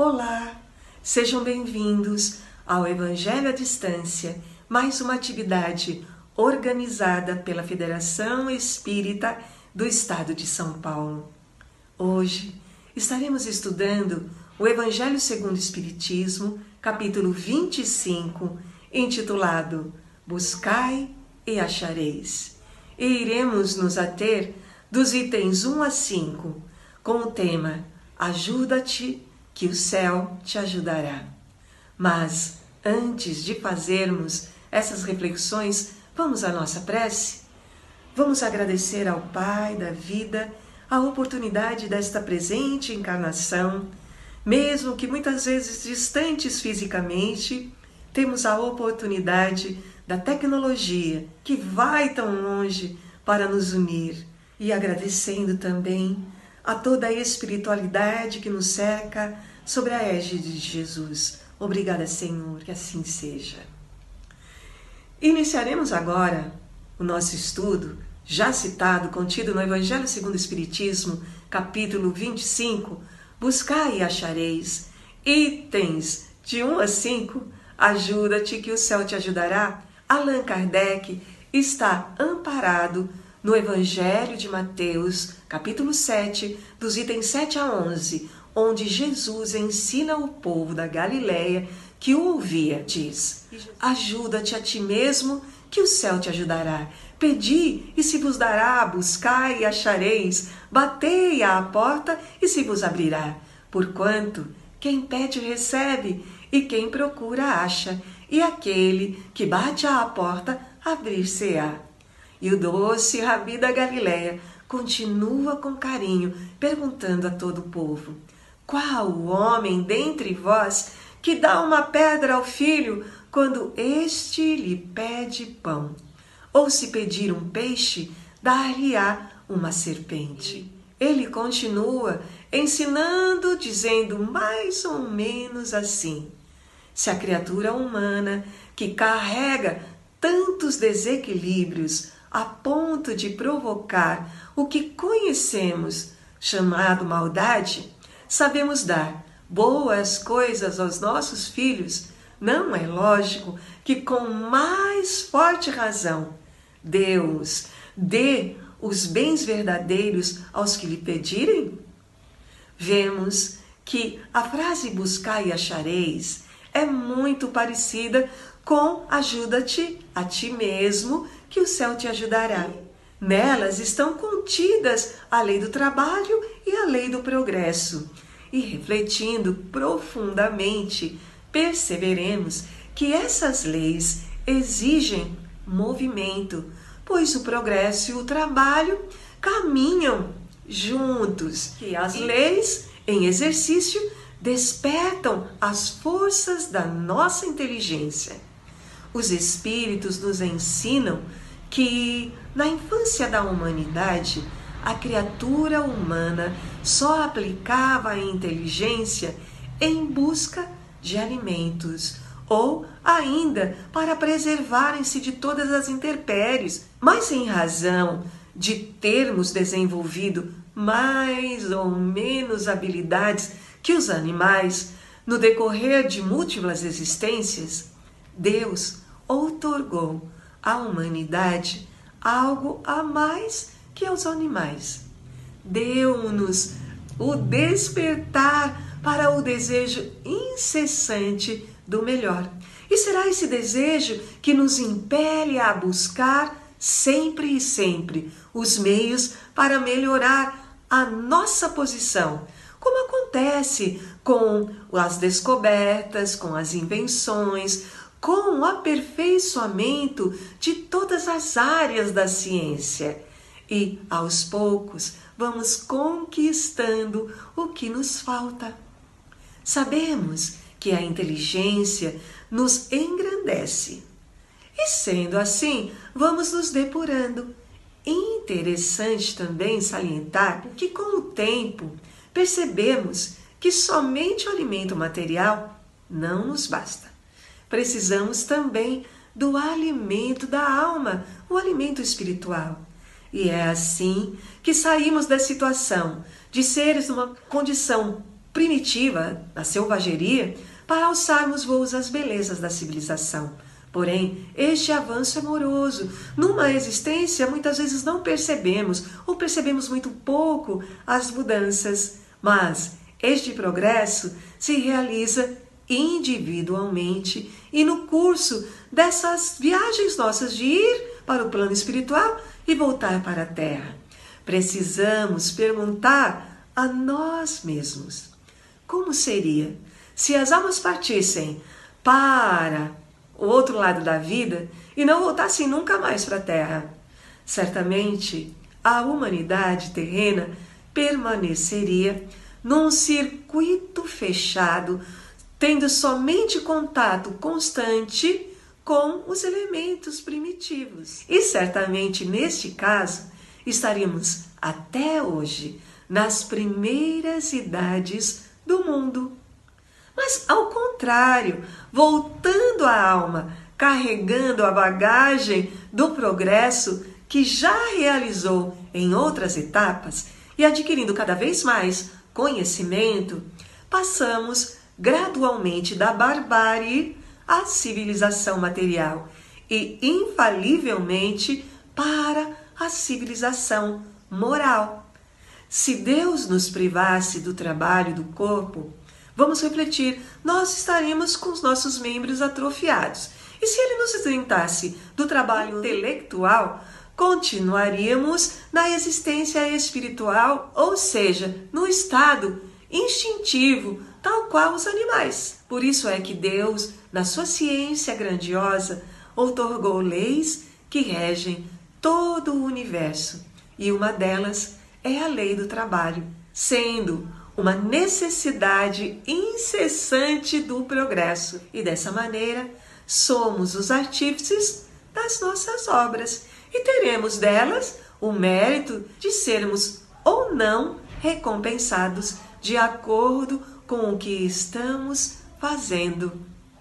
Olá, sejam bem-vindos ao Evangelho à Distância, mais uma atividade organizada pela Federação Espírita do Estado de São Paulo. Hoje estaremos estudando o Evangelho segundo o Espiritismo, capítulo 25, intitulado Buscai e Achareis. E iremos nos ater dos itens 1 a 5, com o tema Ajuda-te que o céu te ajudará. Mas antes de fazermos essas reflexões, vamos à nossa prece? Vamos agradecer ao Pai da vida a oportunidade desta presente encarnação, mesmo que muitas vezes distantes fisicamente, temos a oportunidade da tecnologia que vai tão longe para nos unir e agradecendo também a toda a espiritualidade que nos cerca sobre a égide de Jesus. Obrigada, Senhor, que assim seja. Iniciaremos agora o nosso estudo, já citado, contido no Evangelho segundo o Espiritismo, capítulo 25, Buscai e achareis, itens de 1 a 5, ajuda-te que o céu te ajudará. Allan Kardec está amparado no Evangelho de Mateus, capítulo 7, dos itens 7 a 11, onde Jesus ensina o povo da Galileia que o ouvia, diz: Ajuda-te a ti mesmo, que o céu te ajudará. Pedi e se vos dará, buscai e achareis, batei à porta e se vos abrirá. Porquanto quem pede recebe, e quem procura acha, e aquele que bate à porta abrir-se-á. E o doce Rabi da Galileia continua com carinho, perguntando a todo o povo: qual o homem dentre vós que dá uma pedra ao filho quando este lhe pede pão? Ou se pedir um peixe, dar-lhe-á uma serpente? Ele continua ensinando, dizendo mais ou menos assim: se a criatura humana que carrega tantos desequilíbrios a ponto de provocar o que conhecemos chamado maldade, sabemos dar boas coisas aos nossos filhos, não é lógico que com mais forte razão Deus dê os bens verdadeiros aos que lhe pedirem? Vemos que a frase buscar e achareis é muito parecida com ajuda-te a ti mesmo, que o céu te ajudará. Nelas estão contidas a lei do trabalho e a lei do progresso e refletindo profundamente, perceberemos que essas leis exigem movimento, pois o progresso e o trabalho caminham juntos, e as leis em exercício despertam as forças da nossa inteligência. Os espíritos nos ensinam que na infância da humanidade a criatura humana só aplicava a inteligência em busca de alimentos ou ainda para preservarem-se de todas as intempéries, mas em razão de termos desenvolvido mais ou menos habilidades que os animais no decorrer de múltiplas existências, Deus outorgou à humanidade algo a mais que aos animais. Deu-nos o despertar para o desejo incessante do melhor. E será esse desejo que nos impele a buscar sempre e sempre os meios para melhorar a nossa posição, como acontece com as descobertas, com as invenções, com o aperfeiçoamento de todas as áreas da ciência e, aos poucos, vamos conquistando o que nos falta. Sabemos que a inteligência nos engrandece. E sendo assim, vamos nos depurando. Interessante também salientar que, com o tempo, percebemos que somente o alimento material não nos basta. Precisamos também do alimento da alma, o alimento espiritual. E é assim que saímos da situação de seres numa condição primitiva, da selvageria, para alçarmos voos às belezas da civilização. Porém, este avanço é moroso. Numa existência, muitas vezes não percebemos ou percebemos muito pouco as mudanças, mas este progresso se realiza individualmente e no curso dessas viagens nossas de ir para o plano espiritual e voltar para a Terra. Precisamos perguntar a nós mesmos: como seria se as almas partissem para o outro lado da vida e não voltassem nunca mais para a Terra? Certamente a humanidade terrena permaneceria num circuito fechado, tendo somente contato constante com os elementos primitivos. E certamente neste caso estaríamos até hoje nas primeiras idades do mundo. Mas ao contrário, voltando a alma, carregando a bagagem do progresso que já realizou em outras etapas e adquirindo cada vez mais conhecimento, passamos gradualmente da barbárie à civilização material e infalivelmente para a civilização moral. Se Deus nos privasse do trabalho do corpo, vamos refletir, nós estaríamos com os nossos membros atrofiados. E se ele nos isentasse do trabalho intelectual, continuaríamos na existência espiritual, ou seja, no estado instintivo, tal qual os animais. Por isso é que Deus, na sua ciência grandiosa, outorgou leis que regem todo o universo, e uma delas é a lei do trabalho, sendo uma necessidade incessante do progresso. E dessa maneira, somos os artífices das nossas obras e teremos delas o mérito de sermos ou não recompensados de acordo com o que estamos fazendo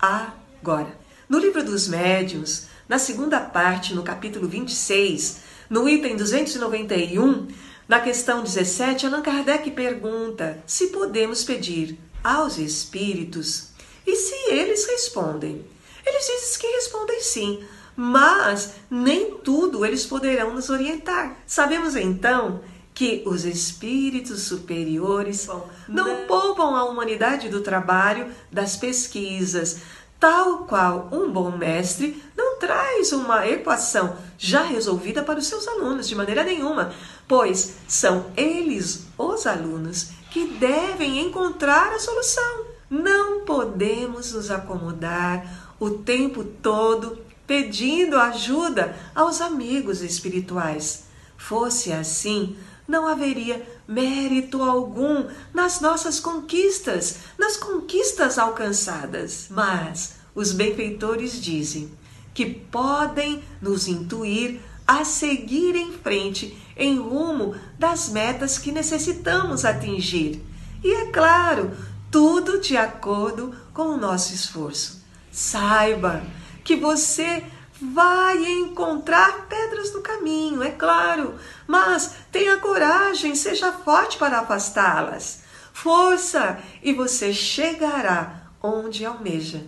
agora. No livro dos médiuns, na segunda parte, no capítulo 26, no item 291, na questão 17, Allan Kardec pergunta se podemos pedir aos espíritos e se eles respondem. Eles dizem que respondem sim, mas nem tudo eles poderão nos orientar. Sabemos então que os espíritos superiores Bom, não né? poupam a humanidade do trabalho, das pesquisas, tal qual um bom mestre não traz uma equação já resolvida para os seus alunos de maneira nenhuma, pois são eles, os alunos, que devem encontrar a solução. Não podemos nos acomodar o tempo todo pedindo ajuda aos amigos espirituais. Fosse assim, não haveria mérito algum nas nossas conquistas, nas conquistas alcançadas. Mas os benfeitores dizem que podem nos intuir a seguir em frente em rumo das metas que necessitamos atingir. E é claro, tudo de acordo com o nosso esforço. Saiba que você vai encontrar pedras no caminho, é claro, mas tenha coragem, seja forte para afastá-las. Força e você chegará onde almeja.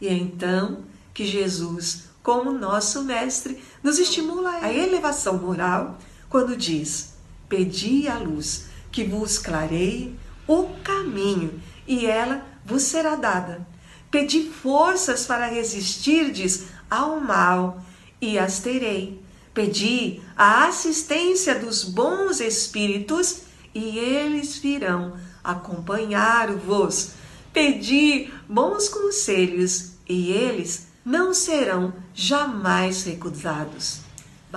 E é então que Jesus, como nosso mestre, nos estimula a elevação moral quando diz: Pedi a luz que vos clareie o caminho, e ela vos será dada. Pedi forças para resistirdes ao mal, e as terei. Pedi a assistência dos bons espíritos, e eles virão acompanhar-vos. Pedi bons conselhos, e eles não serão jamais recusados.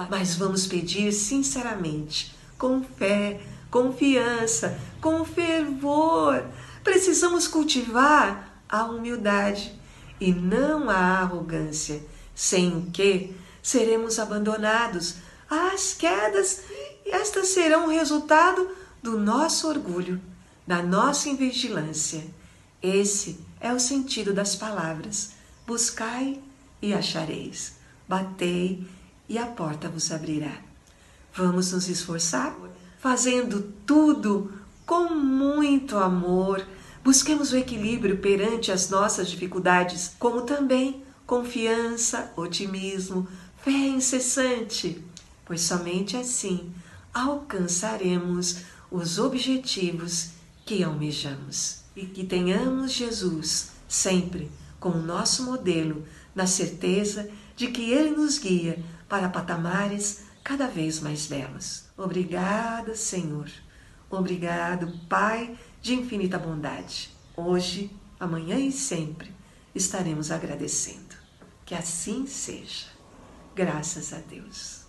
Mas vamos pedir sinceramente, com fé, confiança, com fervor. Precisamos cultivar a humildade e não a arrogância, sem o que seremos abandonados às quedas e estas serão o resultado do nosso orgulho, da nossa invigilância. Esse é o sentido das palavras: buscai e achareis, batei e a porta vos abrirá. Vamos nos esforçar, fazendo tudo com muito amor. Busquemos o equilíbrio perante as nossas dificuldades, como também confiança, otimismo, fé incessante, pois somente assim alcançaremos os objetivos que almejamos e que tenhamos Jesus sempre como nosso modelo, na certeza de que Ele nos guia para patamares cada vez mais belos. Obrigada, Senhor. Obrigado, Pai de infinita bondade. Hoje, amanhã e sempre estaremos agradecendo. Que assim seja. Graças a Deus.